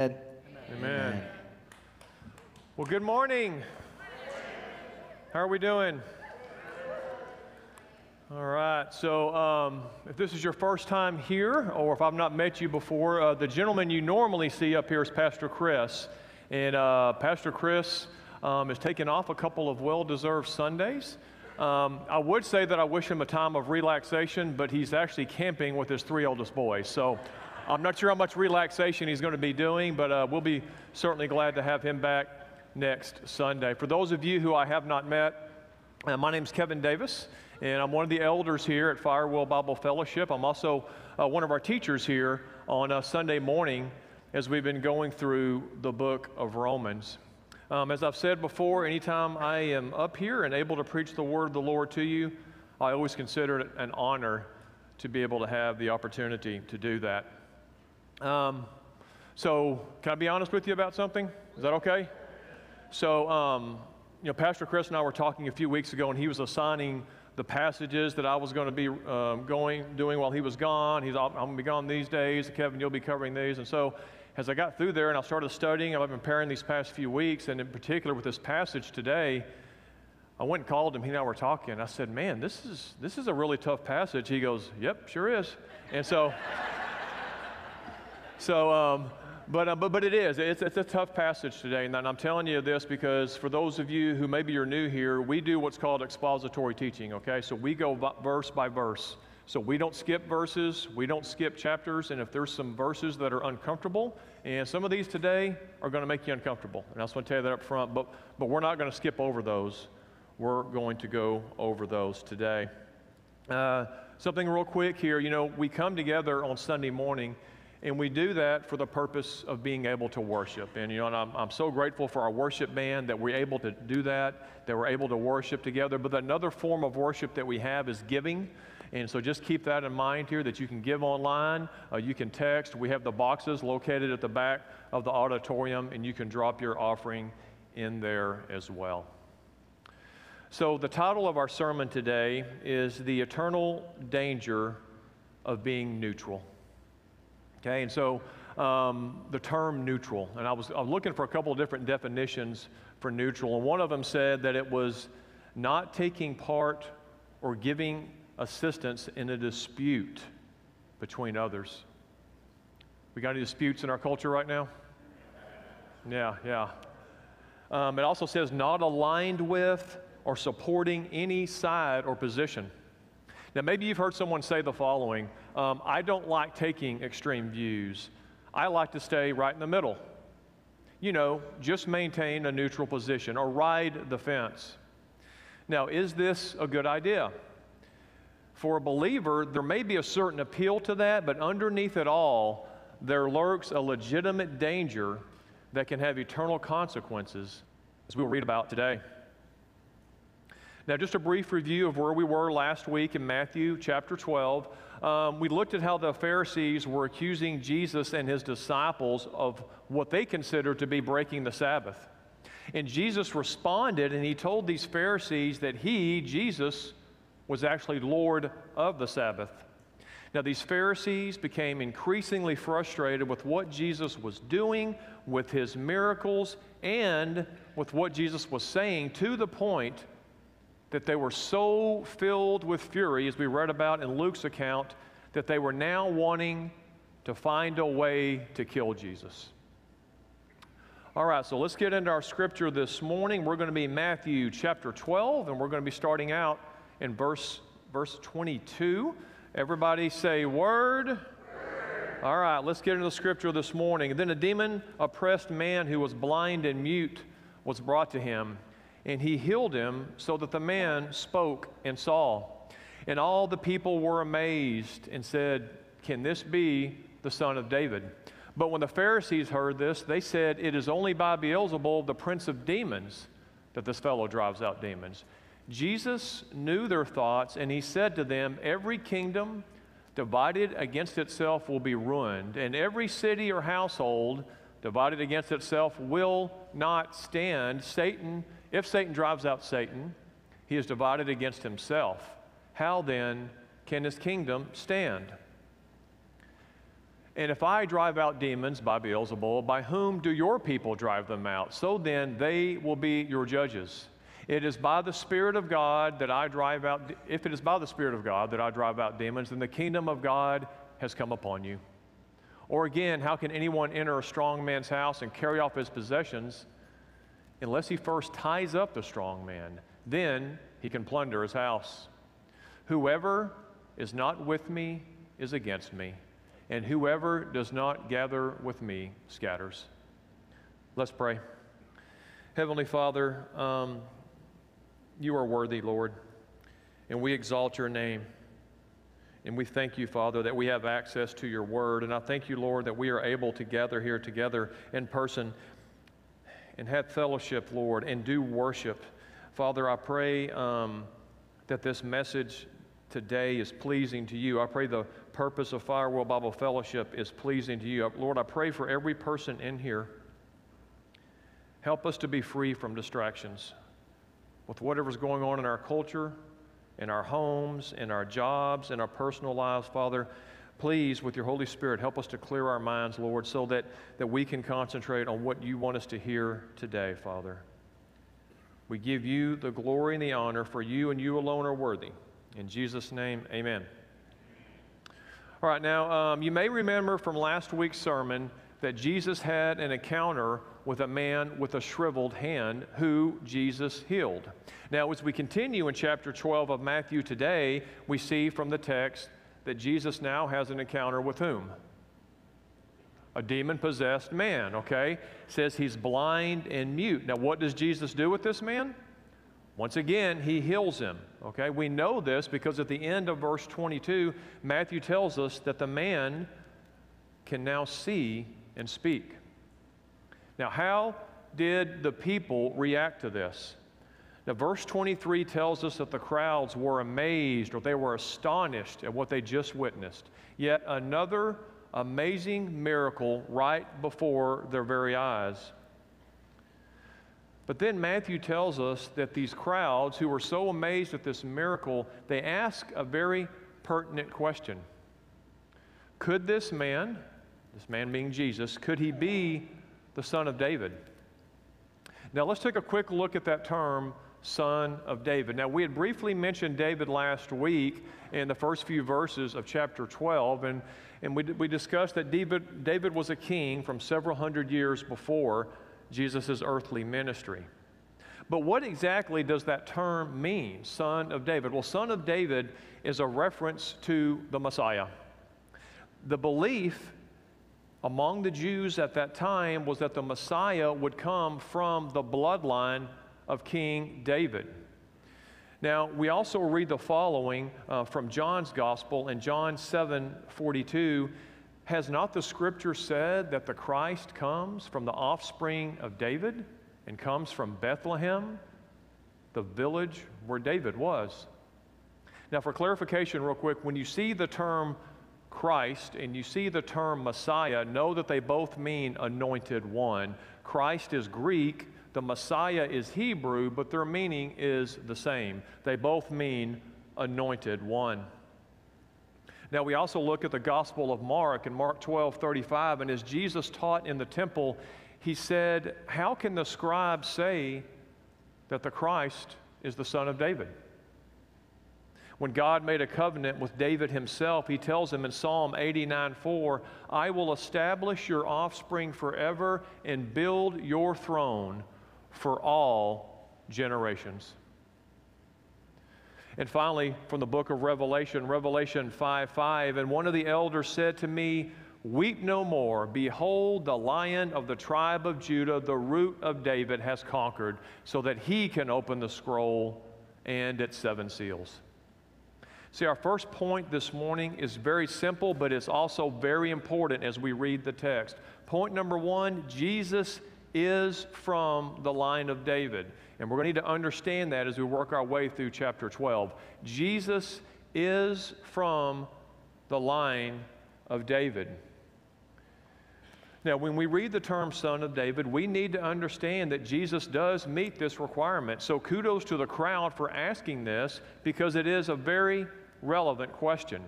Amen. Well, good morning. How are we doing? All right. So, um, if this is your first time here, or if I've not met you before, uh, the gentleman you normally see up here is Pastor Chris. And uh, Pastor Chris um, is taking off a couple of well deserved Sundays. Um, I would say that I wish him a time of relaxation, but he's actually camping with his three oldest boys. So, I'm not sure how much relaxation he's going to be doing, but uh, we'll be certainly glad to have him back next Sunday. For those of you who I have not met, uh, my name is Kevin Davis, and I'm one of the elders here at Firewheel Bible Fellowship. I'm also uh, one of our teachers here on a Sunday morning as we've been going through the book of Romans. Um, as I've said before, anytime I am up here and able to preach the word of the Lord to you, I always consider it an honor to be able to have the opportunity to do that. Um, so, can I be honest with you about something? Is that okay? So, um, you know, Pastor Chris and I were talking a few weeks ago, and he was assigning the passages that I was going to be um, going doing while he was gone. He's I'm going to be gone these days. Kevin, you'll be covering these, and so as I got through there and I started studying, I've been preparing these past few weeks, and in particular with this passage today. I went and called him. He and I were talking. I said, "Man, this is this is a really tough passage." He goes, "Yep, sure is." And so. So, um, but, uh, but, but it is. It's, it's a tough passage today. And I'm telling you this because for those of you who maybe you're new here, we do what's called expository teaching, okay? So we go verse by verse. So we don't skip verses, we don't skip chapters, and if there's some verses that are uncomfortable, and some of these today are going to make you uncomfortable, and I just want to tell you that up front, but, but we're not going to skip over those. We're going to go over those today. Uh, something real quick here, you know, we come together on Sunday morning, and we do that for the purpose of being able to worship. And, you know, and I'm, I'm so grateful for our worship band that we're able to do that, that we're able to worship together. But another form of worship that we have is giving. And so just keep that in mind here that you can give online, uh, you can text. We have the boxes located at the back of the auditorium, and you can drop your offering in there as well. So, the title of our sermon today is The Eternal Danger of Being Neutral. Okay, and so um, the term neutral, and I was, I was looking for a couple of different definitions for neutral, and one of them said that it was not taking part or giving assistance in a dispute between others. We got any disputes in our culture right now? Yeah, yeah. Um, it also says not aligned with or supporting any side or position. Now, maybe you've heard someone say the following um, I don't like taking extreme views. I like to stay right in the middle. You know, just maintain a neutral position or ride the fence. Now, is this a good idea? For a believer, there may be a certain appeal to that, but underneath it all, there lurks a legitimate danger that can have eternal consequences, as we'll read about today. Now, just a brief review of where we were last week in Matthew chapter 12. Um, we looked at how the Pharisees were accusing Jesus and his disciples of what they considered to be breaking the Sabbath. And Jesus responded and he told these Pharisees that he, Jesus, was actually Lord of the Sabbath. Now, these Pharisees became increasingly frustrated with what Jesus was doing, with his miracles, and with what Jesus was saying to the point that they were so filled with fury, as we read about in Luke's account, that they were now wanting to find a way to kill Jesus. All right, so let's get into our scripture this morning. We're going to be in Matthew chapter 12, and we're going to be starting out in verse, verse 22. Everybody say, Word. Word. All right, let's get into the scripture this morning. Then a demon oppressed man who was blind and mute was brought to him and he healed him so that the man spoke and saw. And all the people were amazed and said, Can this be the son of David? But when the Pharisees heard this, they said, It is only by Beelzebul, the prince of demons, that this fellow drives out demons. Jesus knew their thoughts, and he said to them, Every kingdom divided against itself will be ruined, and every city or household divided against itself will not stand. Satan if Satan drives out Satan, he is divided against himself. How then can his kingdom stand? And if I drive out demons by Beelzebul, by whom do your people drive them out? So then they will be your judges. It is by the Spirit of God that I drive out, if it is by the Spirit of God that I drive out demons, then the kingdom of God has come upon you. Or again, how can anyone enter a strong man's house and carry off his possessions unless he first ties up the strong man? Then he can plunder his house. Whoever is not with me is against me, and whoever does not gather with me scatters. Let's pray. Heavenly Father, um, you are worthy, Lord, and we exalt your name. And we thank you, Father, that we have access to your word. And I thank you, Lord, that we are able to gather here together in person and have fellowship, Lord, and do worship. Father, I pray um, that this message today is pleasing to you. I pray the purpose of Firewheel Bible Fellowship is pleasing to you. Lord, I pray for every person in here. Help us to be free from distractions with whatever's going on in our culture, in our homes, in our jobs, in our personal lives. Father, please, with your Holy Spirit, help us to clear our minds, Lord, so that, that we can concentrate on what you want us to hear today, Father. We give you the glory and the honor, for you and you alone are worthy. In Jesus' name, amen. All right, now, um, you may remember from last week's sermon that Jesus had an encounter with a man with a shriveled hand who Jesus healed. Now, as we continue in chapter 12 of Matthew today, we see from the text that Jesus now has an encounter with whom? A demon possessed man, okay? says he's blind and mute. Now, what does Jesus do with this man? Once again, he heals him. Okay, we know this because at the end of verse 22, Matthew tells us that the man can now see and speak. Now, how did the people react to this? Now, verse 23 tells us that the crowds were amazed or they were astonished at what they just witnessed. Yet another amazing miracle right before their very eyes. But then Matthew tells us that these crowds who were so amazed at this miracle, they ask a very pertinent question. Could this man, this man being Jesus, could he be the son of David? Now let's take a quick look at that term, son of David. Now we had briefly mentioned David last week in the first few verses of chapter 12, and, and we, we discussed that David, David was a king from several hundred years before Jesus' earthly ministry. But what exactly does that term mean, son of David? Well, son of David is a reference to the Messiah. The belief among the Jews at that time was that the Messiah would come from the bloodline of King David. Now, we also read the following uh, from John's Gospel in John 7 42. Has not the scripture said that the Christ comes from the offspring of David and comes from Bethlehem, the village where David was? Now, for clarification, real quick, when you see the term Christ and you see the term Messiah, know that they both mean anointed one. Christ is Greek, the Messiah is Hebrew, but their meaning is the same. They both mean anointed one. Now, we also look at the Gospel of Mark in Mark 12 35, and as Jesus taught in the temple, he said, How can the scribes say that the Christ is the son of David? When God made a covenant with David himself, he tells him in Psalm 89 4, I will establish your offspring forever and build your throne for all generations. And finally, from the book of Revelation, Revelation 5 5, and one of the elders said to me, Weep no more. Behold, the lion of the tribe of Judah, the root of David, has conquered, so that he can open the scroll and its seven seals. See, our first point this morning is very simple, but it's also very important as we read the text. Point number one Jesus is from the line of David. And we're going to need to understand that as we work our way through chapter 12. Jesus is from the line of David. Now, when we read the term son of David, we need to understand that Jesus does meet this requirement. So, kudos to the crowd for asking this because it is a very relevant question.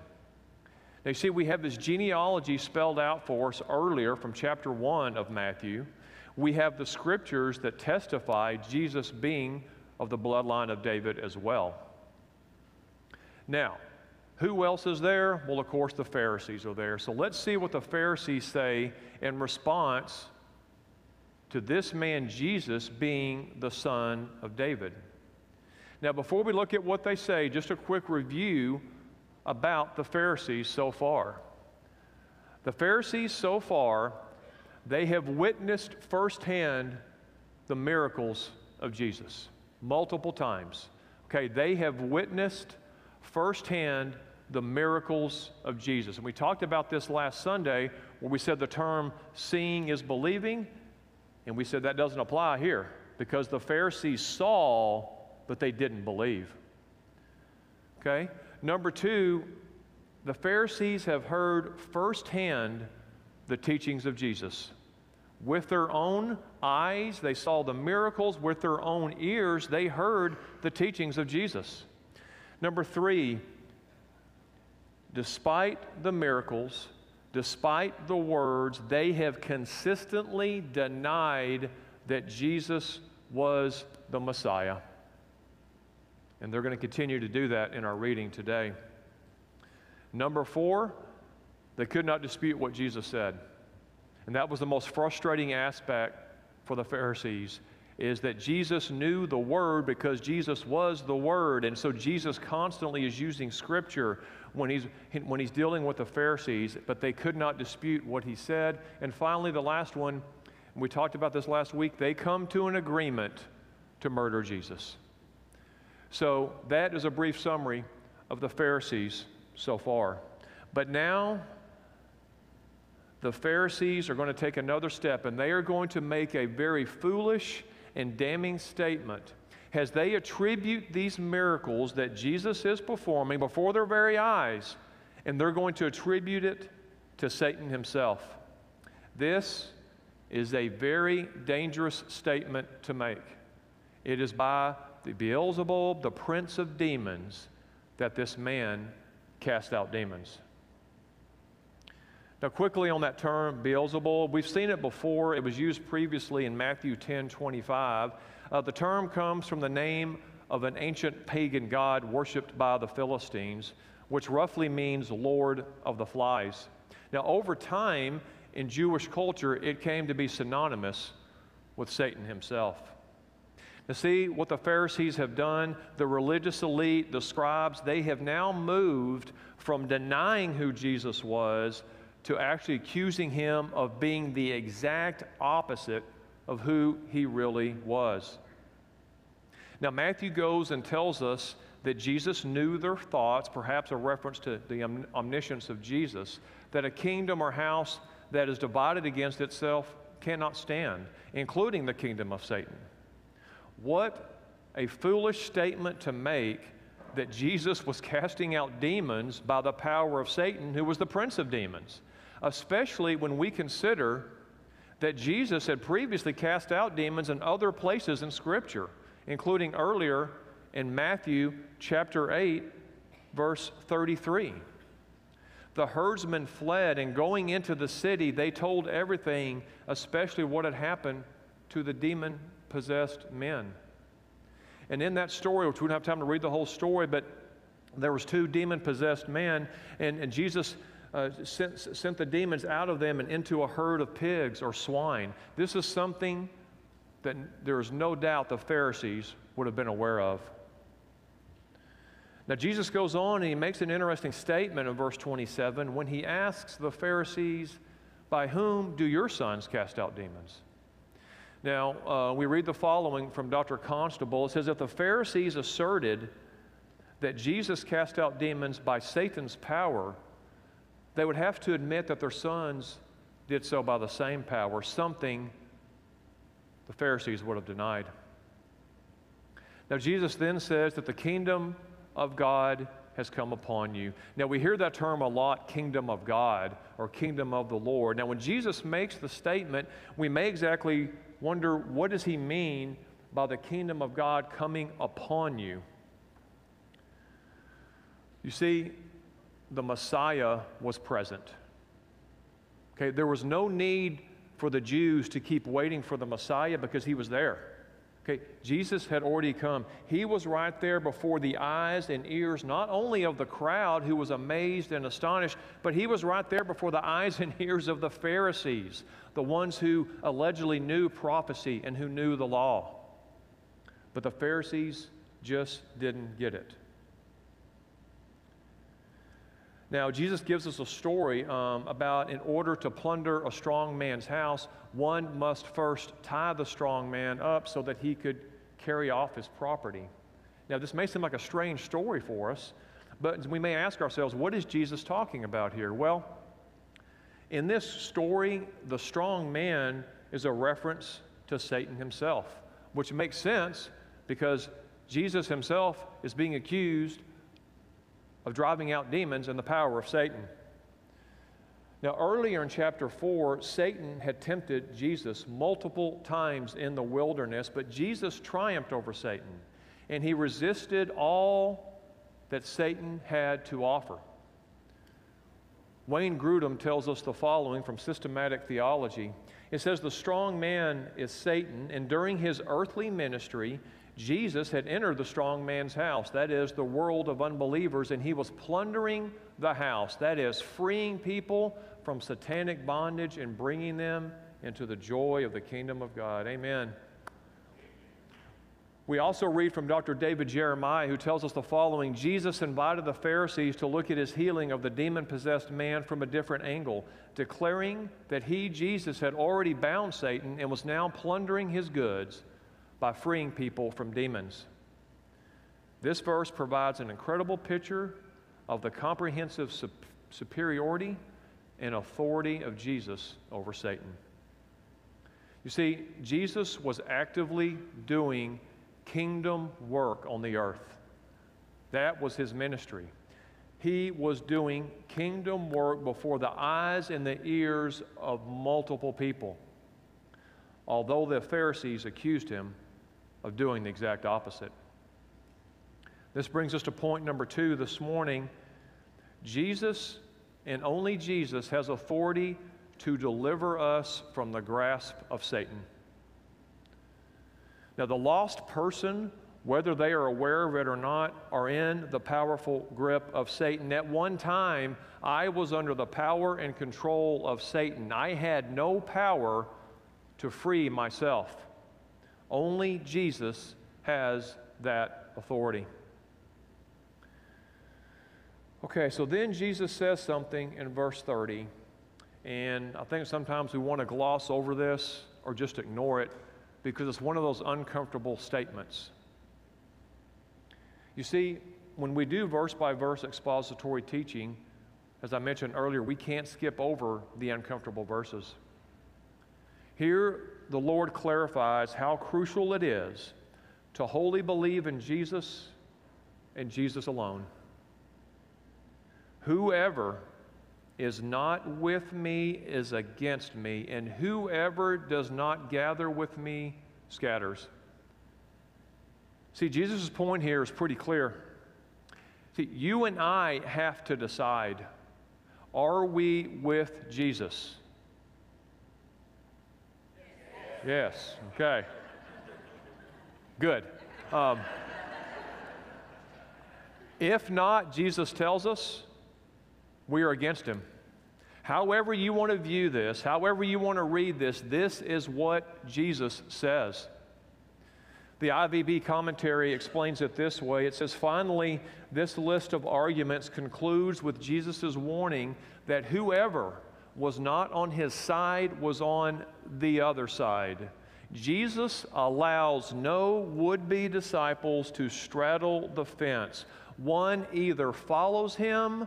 Now, you see, we have this genealogy spelled out for us earlier from chapter 1 of Matthew. We have the scriptures that testify Jesus being of the bloodline of David as well. Now, who else is there? Well, of course, the Pharisees are there. So let's see what the Pharisees say in response to this man, Jesus, being the son of David. Now, before we look at what they say, just a quick review about the Pharisees so far. The Pharisees so far, they have witnessed firsthand the miracles of Jesus multiple times. Okay, they have witnessed firsthand the miracles of Jesus. And we talked about this last Sunday where we said the term seeing is believing, and we said that doesn't apply here because the Pharisees saw, but they didn't believe. Okay? Number two, the Pharisees have heard firsthand the teachings of Jesus. With their own eyes, they saw the miracles. With their own ears, they heard the teachings of Jesus. Number three, despite the miracles, despite the words, they have consistently denied that Jesus was the Messiah. And they're going to continue to do that in our reading today. Number four, they could not dispute what Jesus said. And that was the most frustrating aspect for the Pharisees is that Jesus knew the Word because Jesus was the Word. And so Jesus constantly is using Scripture when he's, when he's dealing with the Pharisees, but they could not dispute what he said. And finally, the last one, we talked about this last week, they come to an agreement to murder Jesus. So that is a brief summary of the Pharisees so far. But now, the Pharisees are going to take another step and they are going to make a very foolish and damning statement as they attribute these miracles that Jesus is performing before their very eyes, and they're going to attribute it to Satan himself. This is a very dangerous statement to make. It is by the Beelzebub, the prince of demons, that this man cast out demons. Now, quickly on that term, Beelzebub, we've seen it before. It was used previously in Matthew 10 25. Uh, the term comes from the name of an ancient pagan god worshiped by the Philistines, which roughly means Lord of the Flies. Now, over time in Jewish culture, it came to be synonymous with Satan himself. Now, see what the Pharisees have done, the religious elite, the scribes, they have now moved from denying who Jesus was to actually accusing him of being the exact opposite of who he really was. Now, Matthew goes and tells us that Jesus knew their thoughts, perhaps a reference to the omniscience of Jesus, that a kingdom or house that is divided against itself cannot stand, including the kingdom of Satan. What a foolish statement to make that Jesus was casting out demons by the power of Satan, who was the prince of demons, especially when we consider that Jesus had previously cast out demons in other places in Scripture, including earlier in Matthew chapter 8, verse 33. The herdsmen fled, and going into the city, they told everything, especially what had happened to the demon possessed men. And in that story, which we don't have time to read the whole story, but there was two demon possessed men, and, and Jesus uh, sent, sent the demons out of them and into a herd of pigs or swine. This is something that there is no doubt the Pharisees would have been aware of. Now, Jesus goes on and he makes an interesting statement in verse 27 when he asks the Pharisees, By whom do your sons cast out demons? Now, uh, we read the following from Dr. Constable. It says, If the Pharisees asserted that Jesus cast out demons by Satan's power, they would have to admit that their sons did so by the same power, something the Pharisees would have denied. Now, Jesus then says that the kingdom of God has come upon you. Now, we hear that term a lot kingdom of God or kingdom of the Lord. Now, when Jesus makes the statement, we may exactly wonder what does he mean by the kingdom of God coming upon you? You see, the Messiah was present. Okay, there was no need for the Jews to keep waiting for the Messiah because he was there. Okay, Jesus had already come. He was right there before the eyes and ears not only of the crowd who was amazed and astonished, but he was right there before the eyes and ears of the Pharisees, the ones who allegedly knew prophecy and who knew the law. But the Pharisees just didn't get it. Now, Jesus gives us a story um, about in order to plunder a strong man's house, one must first tie the strong man up so that he could carry off his property. Now, this may seem like a strange story for us, but we may ask ourselves, what is Jesus talking about here? Well, in this story, the strong man is a reference to Satan himself, which makes sense because Jesus himself is being accused of driving out demons and the power of Satan. Now, earlier in chapter 4, Satan had tempted Jesus multiple times in the wilderness, but Jesus triumphed over Satan, and he resisted all that Satan had to offer. Wayne Grudem tells us the following from Systematic Theology. It says, The strong man is Satan, and during his earthly ministry, Jesus had entered the strong man's house, that is, the world of unbelievers, and he was plundering the house, that is, freeing people from satanic bondage and bringing them into the joy of the kingdom of God. Amen. We also read from Dr. David Jeremiah, who tells us the following Jesus invited the Pharisees to look at his healing of the demon possessed man from a different angle, declaring that he, Jesus, had already bound Satan and was now plundering his goods by freeing people from demons. This verse provides an incredible picture of the comprehensive superiority and authority of Jesus over Satan. You see, Jesus was actively doing kingdom work on the earth. That was his ministry. He was doing kingdom work before the eyes and the ears of multiple people. Although the Pharisees accused him of doing the exact opposite. This brings us to point number two this morning. Jesus and only Jesus has authority to deliver us from the grasp of Satan. Now, the lost person, whether they are aware of it or not, are in the powerful grip of Satan. At one time, I was under the power and control of Satan. I had no power to free myself. Only Jesus has that authority. Okay, so then Jesus says something in verse 30, and I think sometimes we want to gloss over this or just ignore it because it's one of those uncomfortable statements. You see, when we do verse by verse expository teaching, as I mentioned earlier, we can't skip over the uncomfortable verses. Here, the Lord clarifies how crucial it is to wholly believe in Jesus and Jesus alone. Whoever is not with me is against me, and whoever does not gather with me scatters. See, Jesus' point here is pretty clear. See, you and I have to decide are we with Jesus? Yes, okay. Good. Um, if not, Jesus tells us we are against him. However, you want to view this, however, you want to read this, this is what Jesus says. The IVP commentary explains it this way it says, Finally, this list of arguments concludes with Jesus' warning that whoever was not on his side, was on the other side. Jesus allows no would be disciples to straddle the fence. One either follows him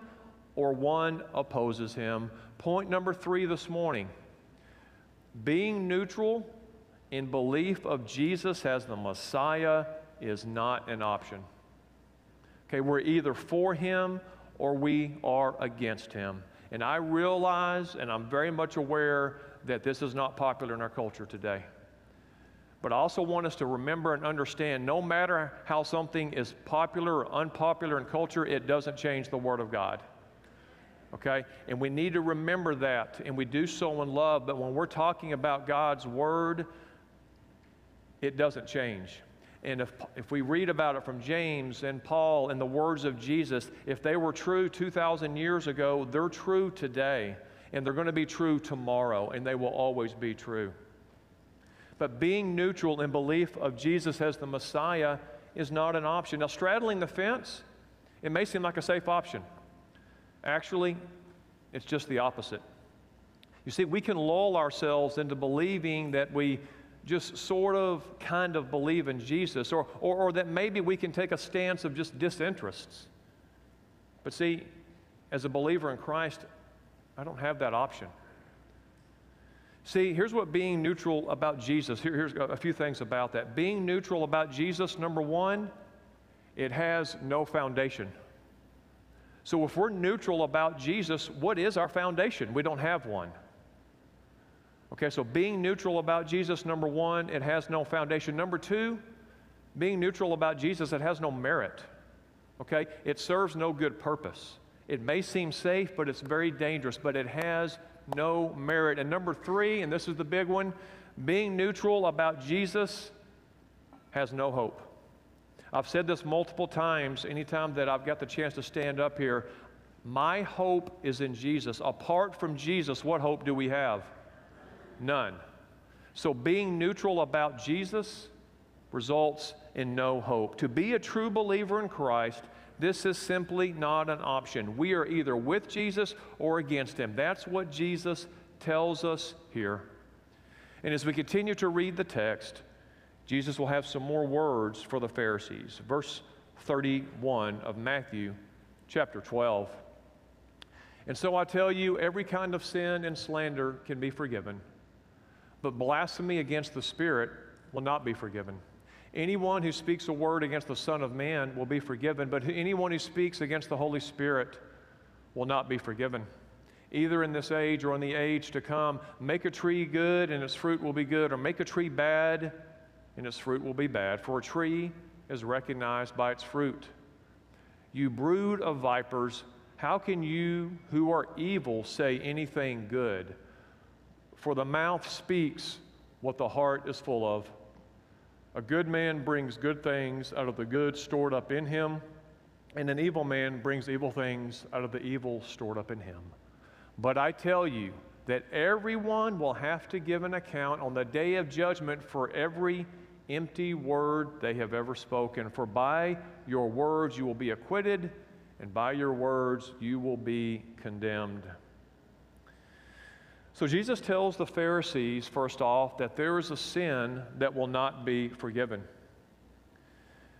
or one opposes him. Point number three this morning being neutral in belief of Jesus as the Messiah is not an option. Okay, we're either for him or we are against him. And I realize and I'm very much aware that this is not popular in our culture today. But I also want us to remember and understand no matter how something is popular or unpopular in culture, it doesn't change the Word of God. Okay? And we need to remember that, and we do so in love. But when we're talking about God's Word, it doesn't change. And if, if we read about it from James and Paul and the words of Jesus, if they were true 2,000 years ago, they're true today. And they're going to be true tomorrow, and they will always be true. But being neutral in belief of Jesus as the Messiah is not an option. Now, straddling the fence, it may seem like a safe option. Actually, it's just the opposite. You see, we can lull ourselves into believing that we just sort of kind of believe in Jesus, or, or, or, that maybe we can take a stance of just disinterests. But see, as a believer in Christ, I don't have that option. See, here's what being neutral about Jesus, Here, here's a few things about that. Being neutral about Jesus, number one, it has no foundation. So if we're neutral about Jesus, what is our foundation? We don't have one. Okay, so being neutral about Jesus, number one, it has no foundation. Number two, being neutral about Jesus, it has no merit. Okay, it serves no good purpose. It may seem safe, but it's very dangerous, but it has no merit. And number three, and this is the big one, being neutral about Jesus has no hope. I've said this multiple times anytime that I've got the chance to stand up here. My hope is in Jesus. Apart from Jesus, what hope do we have? None. So being neutral about Jesus results in no hope. To be a true believer in Christ, this is simply not an option. We are either with Jesus or against him. That's what Jesus tells us here. And as we continue to read the text, Jesus will have some more words for the Pharisees. Verse 31 of Matthew chapter 12. And so I tell you, every kind of sin and slander can be forgiven, but blasphemy against the Spirit will not be forgiven. Anyone who speaks a word against the Son of Man will be forgiven, but anyone who speaks against the Holy Spirit will not be forgiven. Either in this age or in the age to come, make a tree good and its fruit will be good, or make a tree bad and its fruit will be bad. For a tree is recognized by its fruit. You brood of vipers, how can you who are evil say anything good? For the mouth speaks what the heart is full of. A good man brings good things out of the good stored up in him, and an evil man brings evil things out of the evil stored up in him. But I tell you that everyone will have to give an account on the day of judgment for every empty word they have ever spoken. For by your words you will be acquitted, and by your words you will be condemned. So Jesus tells the Pharisees, first off, that there is a sin that will not be forgiven.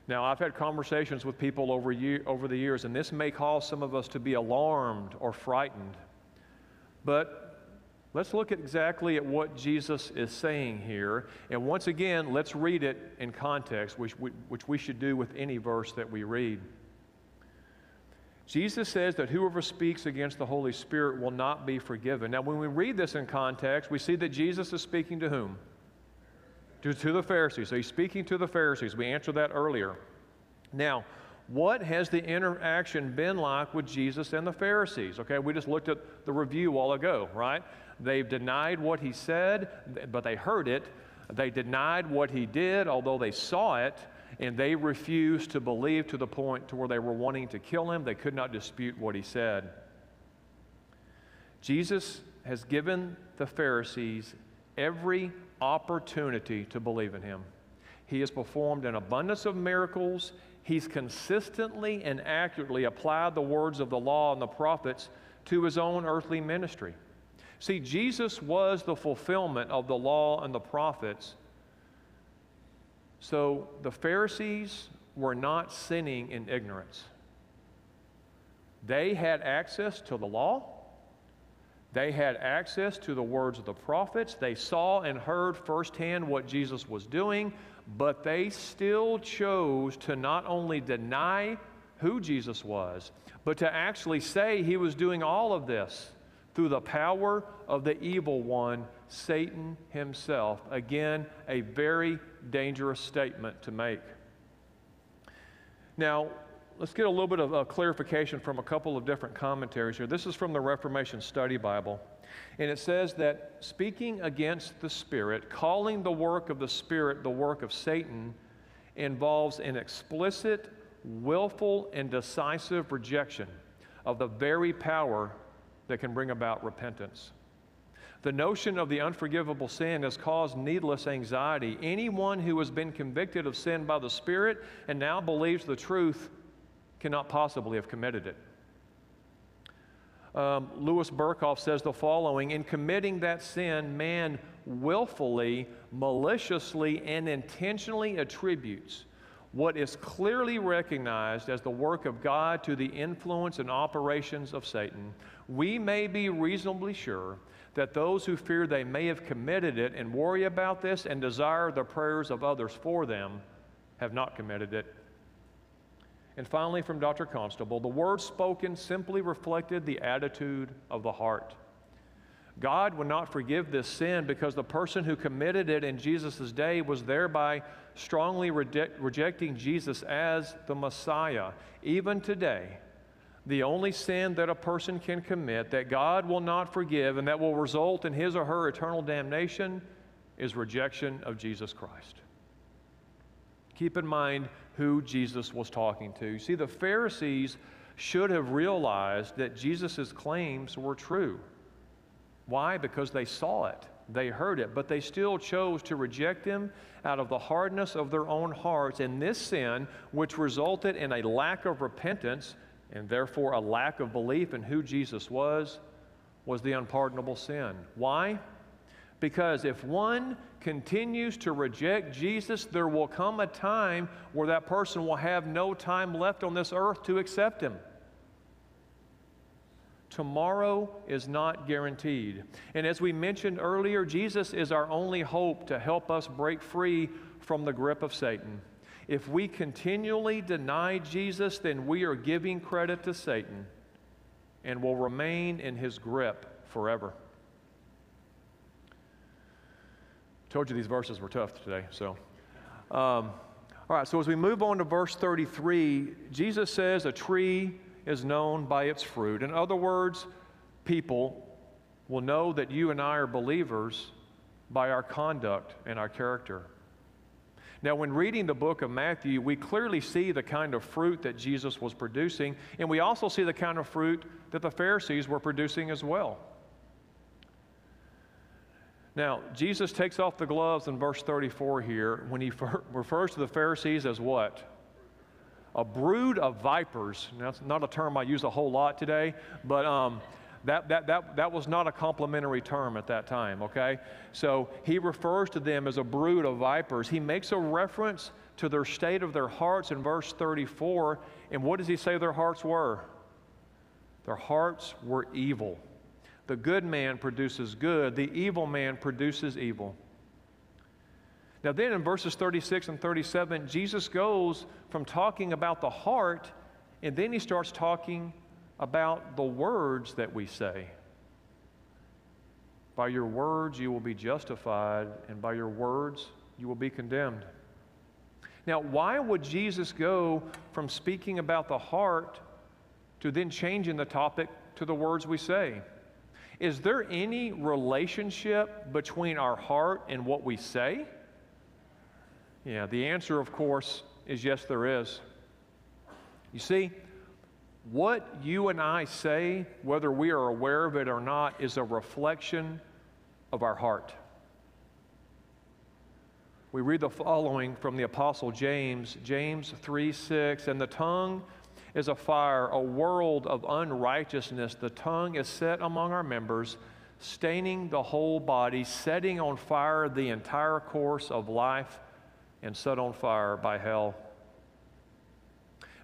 Now, I've had conversations with people over, year, over the years, and this may cause some of us to be alarmed or frightened. But Let's look at exactly at what Jesus is saying here. And once again, let's read it in context, which we, which we should do with any verse that we read. Jesus says that whoever speaks against the Holy Spirit will not be forgiven. Now, when we read this in context, we see that Jesus is speaking to whom? To, to the Pharisees. So he's speaking to the Pharisees. We answered that earlier. Now, what has the interaction been like with Jesus and the Pharisees? Okay, we just looked at the review a while ago, right? They've denied what he said, but they heard it. They denied what he did, although they saw it, and they refused to believe to the point to where they were wanting to kill him. They could not dispute what he said. Jesus has given the Pharisees every opportunity to believe in him. He has performed an abundance of miracles. He's consistently and accurately applied the words of the law and the prophets to his own earthly ministry. See, Jesus was the fulfillment of the law and the prophets. So the Pharisees were not sinning in ignorance. They had access to the law. They had access to the words of the prophets. They saw and heard firsthand what Jesus was doing, but they still chose to not only deny who Jesus was, but to actually say he was doing all of this through the power of the evil one, Satan himself. Again, a very dangerous statement to make. Now, let's get a little bit of a clarification from a couple of different commentaries here. This is from the Reformation Study Bible. And it says that speaking against the Spirit, calling the work of the Spirit the work of Satan, involves an explicit, willful, and decisive rejection of the very power that can bring about repentance. The notion of the unforgivable sin has caused needless anxiety. Anyone who has been convicted of sin by the Spirit and now believes the truth cannot possibly have committed it. Um, Louis Berkhof says the following In committing that sin, man willfully, maliciously, and intentionally attributes what is clearly recognized as the work of God to the influence and operations of Satan. We may be reasonably sure that those who fear they may have committed it and worry about this and desire the prayers of others for them have not committed it. And finally, from Dr. Constable, the words spoken simply reflected the attitude of the heart. God would not forgive this sin because the person who committed it in Jesus' day was thereby strongly rejecting Jesus as the Messiah. Even today, the only sin that a person can commit that God will not forgive and that will result in his or her eternal damnation is rejection of Jesus Christ. Keep in mind who Jesus was talking to. See, the Pharisees should have realized that Jesus' claims were true. Why? Because they saw it, they heard it, but they still chose to reject him out of the hardness of their own hearts. And this sin, which resulted in a lack of repentance and therefore a lack of belief in who Jesus was, was the unpardonable sin. Why? Because if one continues to reject Jesus, there will come a time where that person will have no time left on this earth to accept Him. Tomorrow is not guaranteed. And as we mentioned earlier, Jesus is our only hope to help us break free from the grip of Satan. If we continually deny Jesus, then we are giving credit to Satan and will remain in his grip forever. Told you these verses were tough today, so. Um, all right, so as we move on to verse 33, Jesus says a tree is known by its fruit. In other words, people will know that you and I are believers by our conduct and our character. Now, when reading the book of Matthew, we clearly see the kind of fruit that Jesus was producing, and we also see the kind of fruit that the Pharisees were producing as well. Now, Jesus takes off the gloves in verse 34 here when he refers to the Pharisees as what? A brood of vipers. Now, that's not a term I use a whole lot today, but um, that, that, that, that was not a complimentary term at that time, okay? So he refers to them as a brood of vipers. He makes a reference to their state of their hearts in verse 34. And what does he say their hearts were? Their hearts were evil. The good man produces good, the evil man produces evil. Now, then in verses 36 and 37, Jesus goes from talking about the heart, and then he starts talking about the words that we say. By your words you will be justified, and by your words you will be condemned. Now, why would Jesus go from speaking about the heart to then changing the topic to the words we say? Is there any relationship between our heart and what we say? Yeah, the answer, of course, is yes, there is. You see, what you and I say, whether we are aware of it or not, is a reflection of our heart. We read the following from the Apostle James, James 3 6, and the tongue is a fire, a world of unrighteousness. The tongue is set among our members, staining the whole body, setting on fire the entire course of life, and set on fire by hell.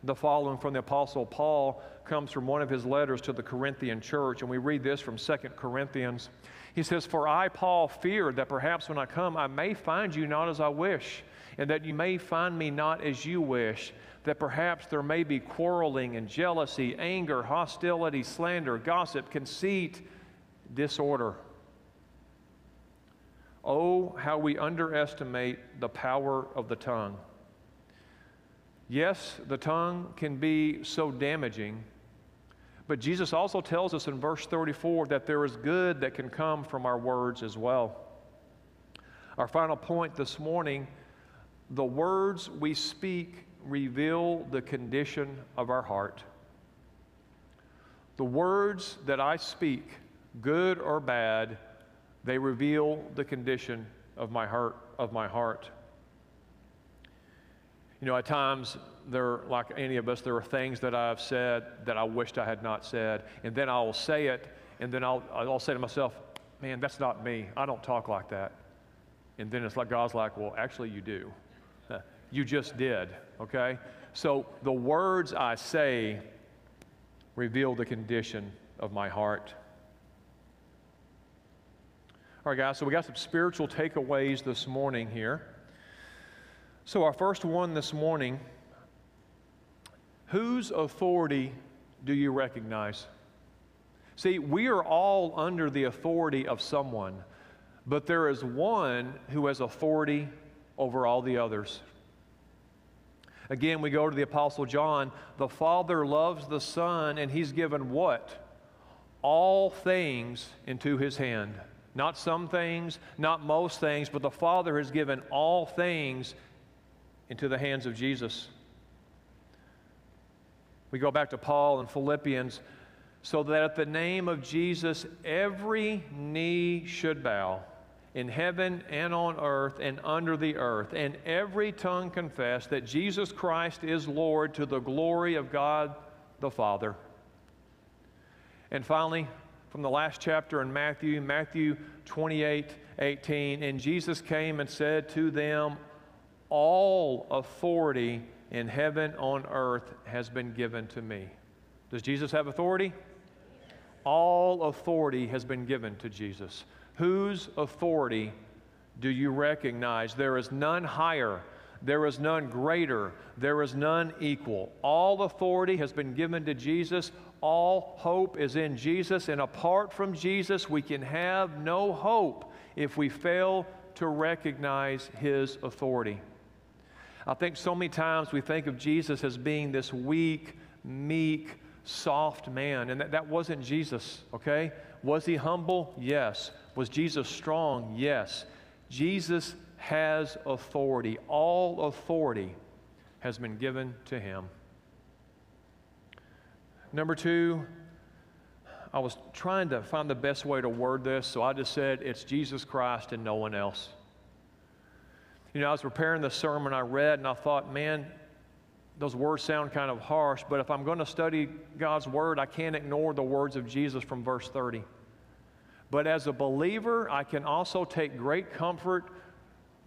The following from the Apostle Paul comes from one of his letters to the Corinthian church, and we read this from 2 Corinthians. He says, For I, Paul, feared that perhaps when I come, I may find you not as I wish, and that you may find me not as you wish that perhaps there may be quarreling and jealousy, anger, hostility, slander, gossip, conceit, disorder. Oh, how we underestimate the power of the tongue. Yes, the tongue can be so damaging, but Jesus also tells us in verse 34 that there is good that can come from our words as well. Our final point this morning the words we speak reveal the condition of our heart. The words that I speak, good or bad, they reveal the condition of my heart of my heart. You know, at times there like any of us there are things that I've said that I wished I had not said, and then I'll say it and then I'll I'll say to myself, "Man, that's not me. I don't talk like that." And then it's like God's like, "Well, actually you do. You just did." Okay? So the words I say reveal the condition of my heart. All right, guys, so we got some spiritual takeaways this morning here. So, our first one this morning whose authority do you recognize? See, we are all under the authority of someone, but there is one who has authority over all the others. Again, we go to the Apostle John. The Father loves the Son, and He's given what? All things into His hand. Not some things, not most things, but the Father has given all things into the hands of Jesus. We go back to Paul in Philippians so that at the name of Jesus every knee should bow in heaven and on earth and under the earth, and every tongue confess that Jesus Christ is Lord to the glory of God the Father. And finally, from the last chapter in Matthew, Matthew 28 18. And Jesus came and said to them, All authority in heaven, on earth has been given to me. Does Jesus have authority? All authority has been given to Jesus. Whose authority do you recognize? There is none higher there is none greater. There is none equal. All authority has been given to Jesus. All hope is in Jesus. And apart from Jesus, we can have no hope if we fail to recognize his authority. I think so many times we think of Jesus as being this weak, meek, soft man. And that, that wasn't Jesus, okay? Was he humble? Yes. Was Jesus strong? Yes. Jesus has authority. All authority has been given to him. Number two, I was trying to find the best way to word this, so I just said it's Jesus Christ and no one else. You know, I was preparing the sermon I read, and I thought, man, those words sound kind of harsh, but if I'm going to study God's word, I can't ignore the words of Jesus from verse 30. But as a believer, I can also take great comfort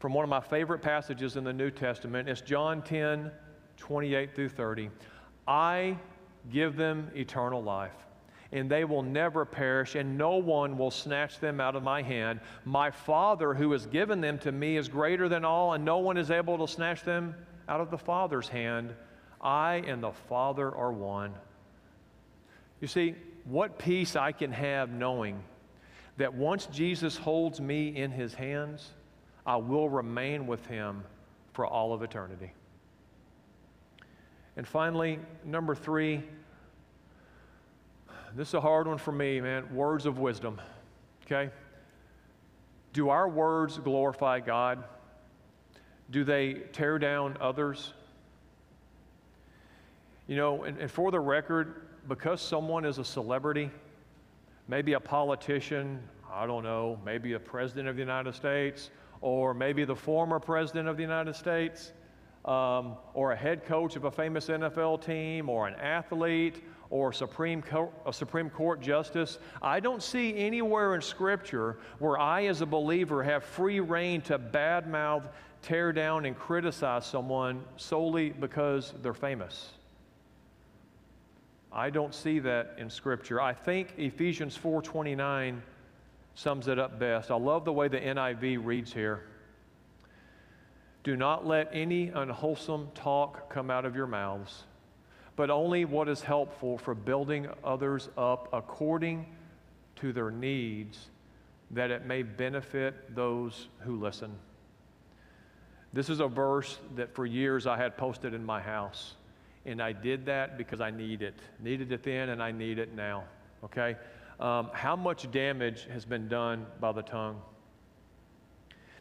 from one of my favorite passages in the New Testament. It's John 10, 28 through 30. I give them eternal life, and they will never perish, and no one will snatch them out of my hand. My Father, who has given them to me, is greater than all, and no one is able to snatch them out of the Father's hand. I and the Father are one. You see, what peace I can have knowing that once Jesus holds me in his hands, I will remain with him for all of eternity. And finally, number three, this is a hard one for me, man. Words of wisdom. Okay? Do our words glorify God? Do they tear down others? You know, and, and, for the record, because someone is a celebrity, maybe a politician, I don't know, maybe a president of the United States, or maybe the former president of the United States, um, or a head coach of a famous NFL team, or an athlete, or Supreme Co- a Supreme Court justice. I don't see anywhere in Scripture where I, as a believer, have free rein to badmouth, tear down, and criticize someone solely because they're famous. I don't see that in Scripture. I think Ephesians 4:29 sums it up best. I love the way the NIV reads here. Do not let any unwholesome talk come out of your mouths, but only what is helpful for building others up according to their needs, that it may benefit those who listen. This is a verse that for years I had posted in my house. And I did that because I need it. Needed it then, and I need it now. Okay? Um, how much damage has been done by the tongue?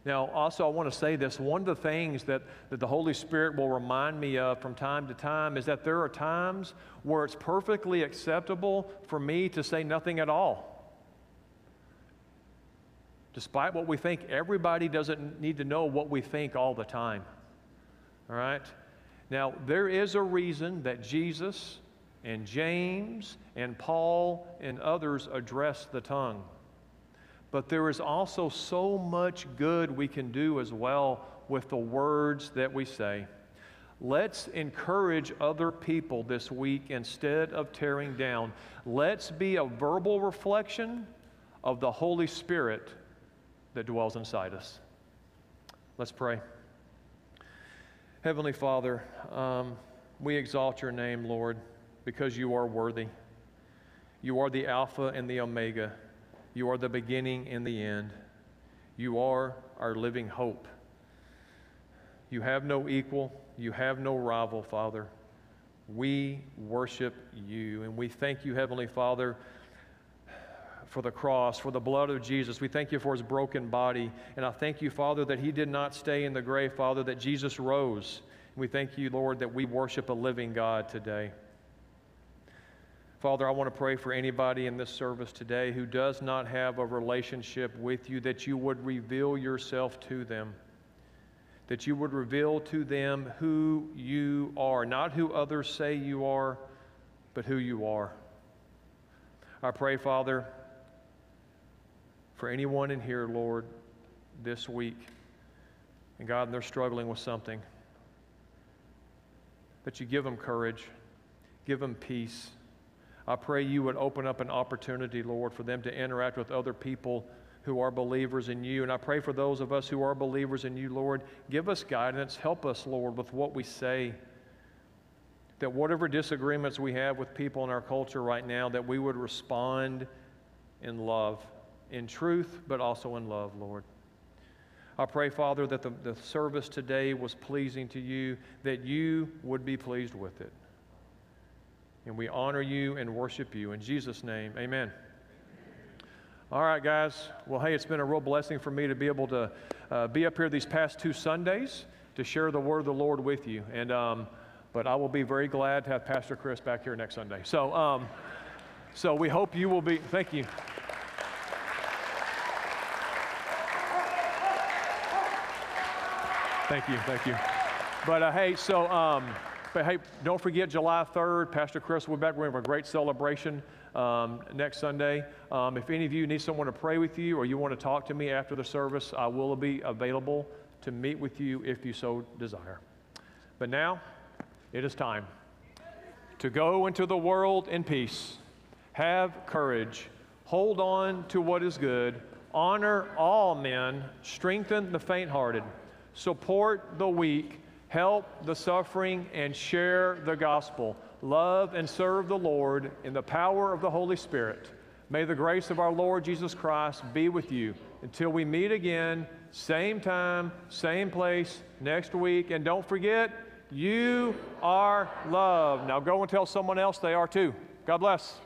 Now, also, I want to say this. One of the things that, that the Holy Spirit will remind me of from time to time is that there are times where it's perfectly acceptable for me to say nothing at all. Despite what we think, everybody doesn't need to know what we think all the time. All right? Now, there is a reason that Jesus and James and Paul and others address the tongue. But there is also so much good we can do as well with the words that we say. Let's encourage other people this week instead of tearing down. Let's be a verbal reflection of the Holy Spirit that dwells inside us. Let's pray. Heavenly Father, um, we exalt your name, Lord, because you are worthy. You are the Alpha and the Omega. You are the beginning and the end. You are our living hope. You have no equal. You have no rival, Father. We worship you, and we thank you, Heavenly Father for the cross, for the blood of Jesus. We thank you for his broken body. And I thank you, Father, that he did not stay in the grave, Father, that Jesus rose. We thank you, Lord, that we worship a living God today. Father, I want to pray for anybody in this service today who does not have a relationship with you, that you would reveal yourself to them, that you would reveal to them who you are, not who others say you are, but who you are. I pray, Father, for anyone in here, Lord, this week, and God, they're struggling with something, that you give them courage, give them peace. I pray you would open up an opportunity, Lord, for them to interact with other people who are believers in you. And I pray for those of us who are believers in you, Lord, give us guidance. Help us, Lord, with what we say. That whatever disagreements we have with people in our culture right now, that we would respond in love in truth, but also in love, Lord. I pray, Father, that the, the service today was pleasing to you, that you would be pleased with it. And we honor you and worship you. In Jesus' name, amen. All right, guys. Well, hey, it's been a real blessing for me to be able to uh, be up here these past two Sundays to share the word of the Lord with you. And, um, but I will be very glad to have Pastor Chris back here next Sunday. So, um, so we hope you will be, thank you. Thank you, thank you. But uh, hey, so, um, but hey, don't forget July 3rd, Pastor Chris will be back. We're going to have a great celebration um, next Sunday. Um, if any of you need someone to pray with you or you want to talk to me after the service, I will be available to meet with you if you so desire. But now, it is time to go into the world in peace. Have courage. Hold on to what is good. Honor all men. Strengthen the faint hearted support the weak, help the suffering, and share the gospel. Love and serve the Lord in the power of the Holy Spirit. May the grace of our Lord Jesus Christ be with you until we meet again, same time, same place next week. And don't forget, you are loved. Now go and tell someone else they are too. God bless.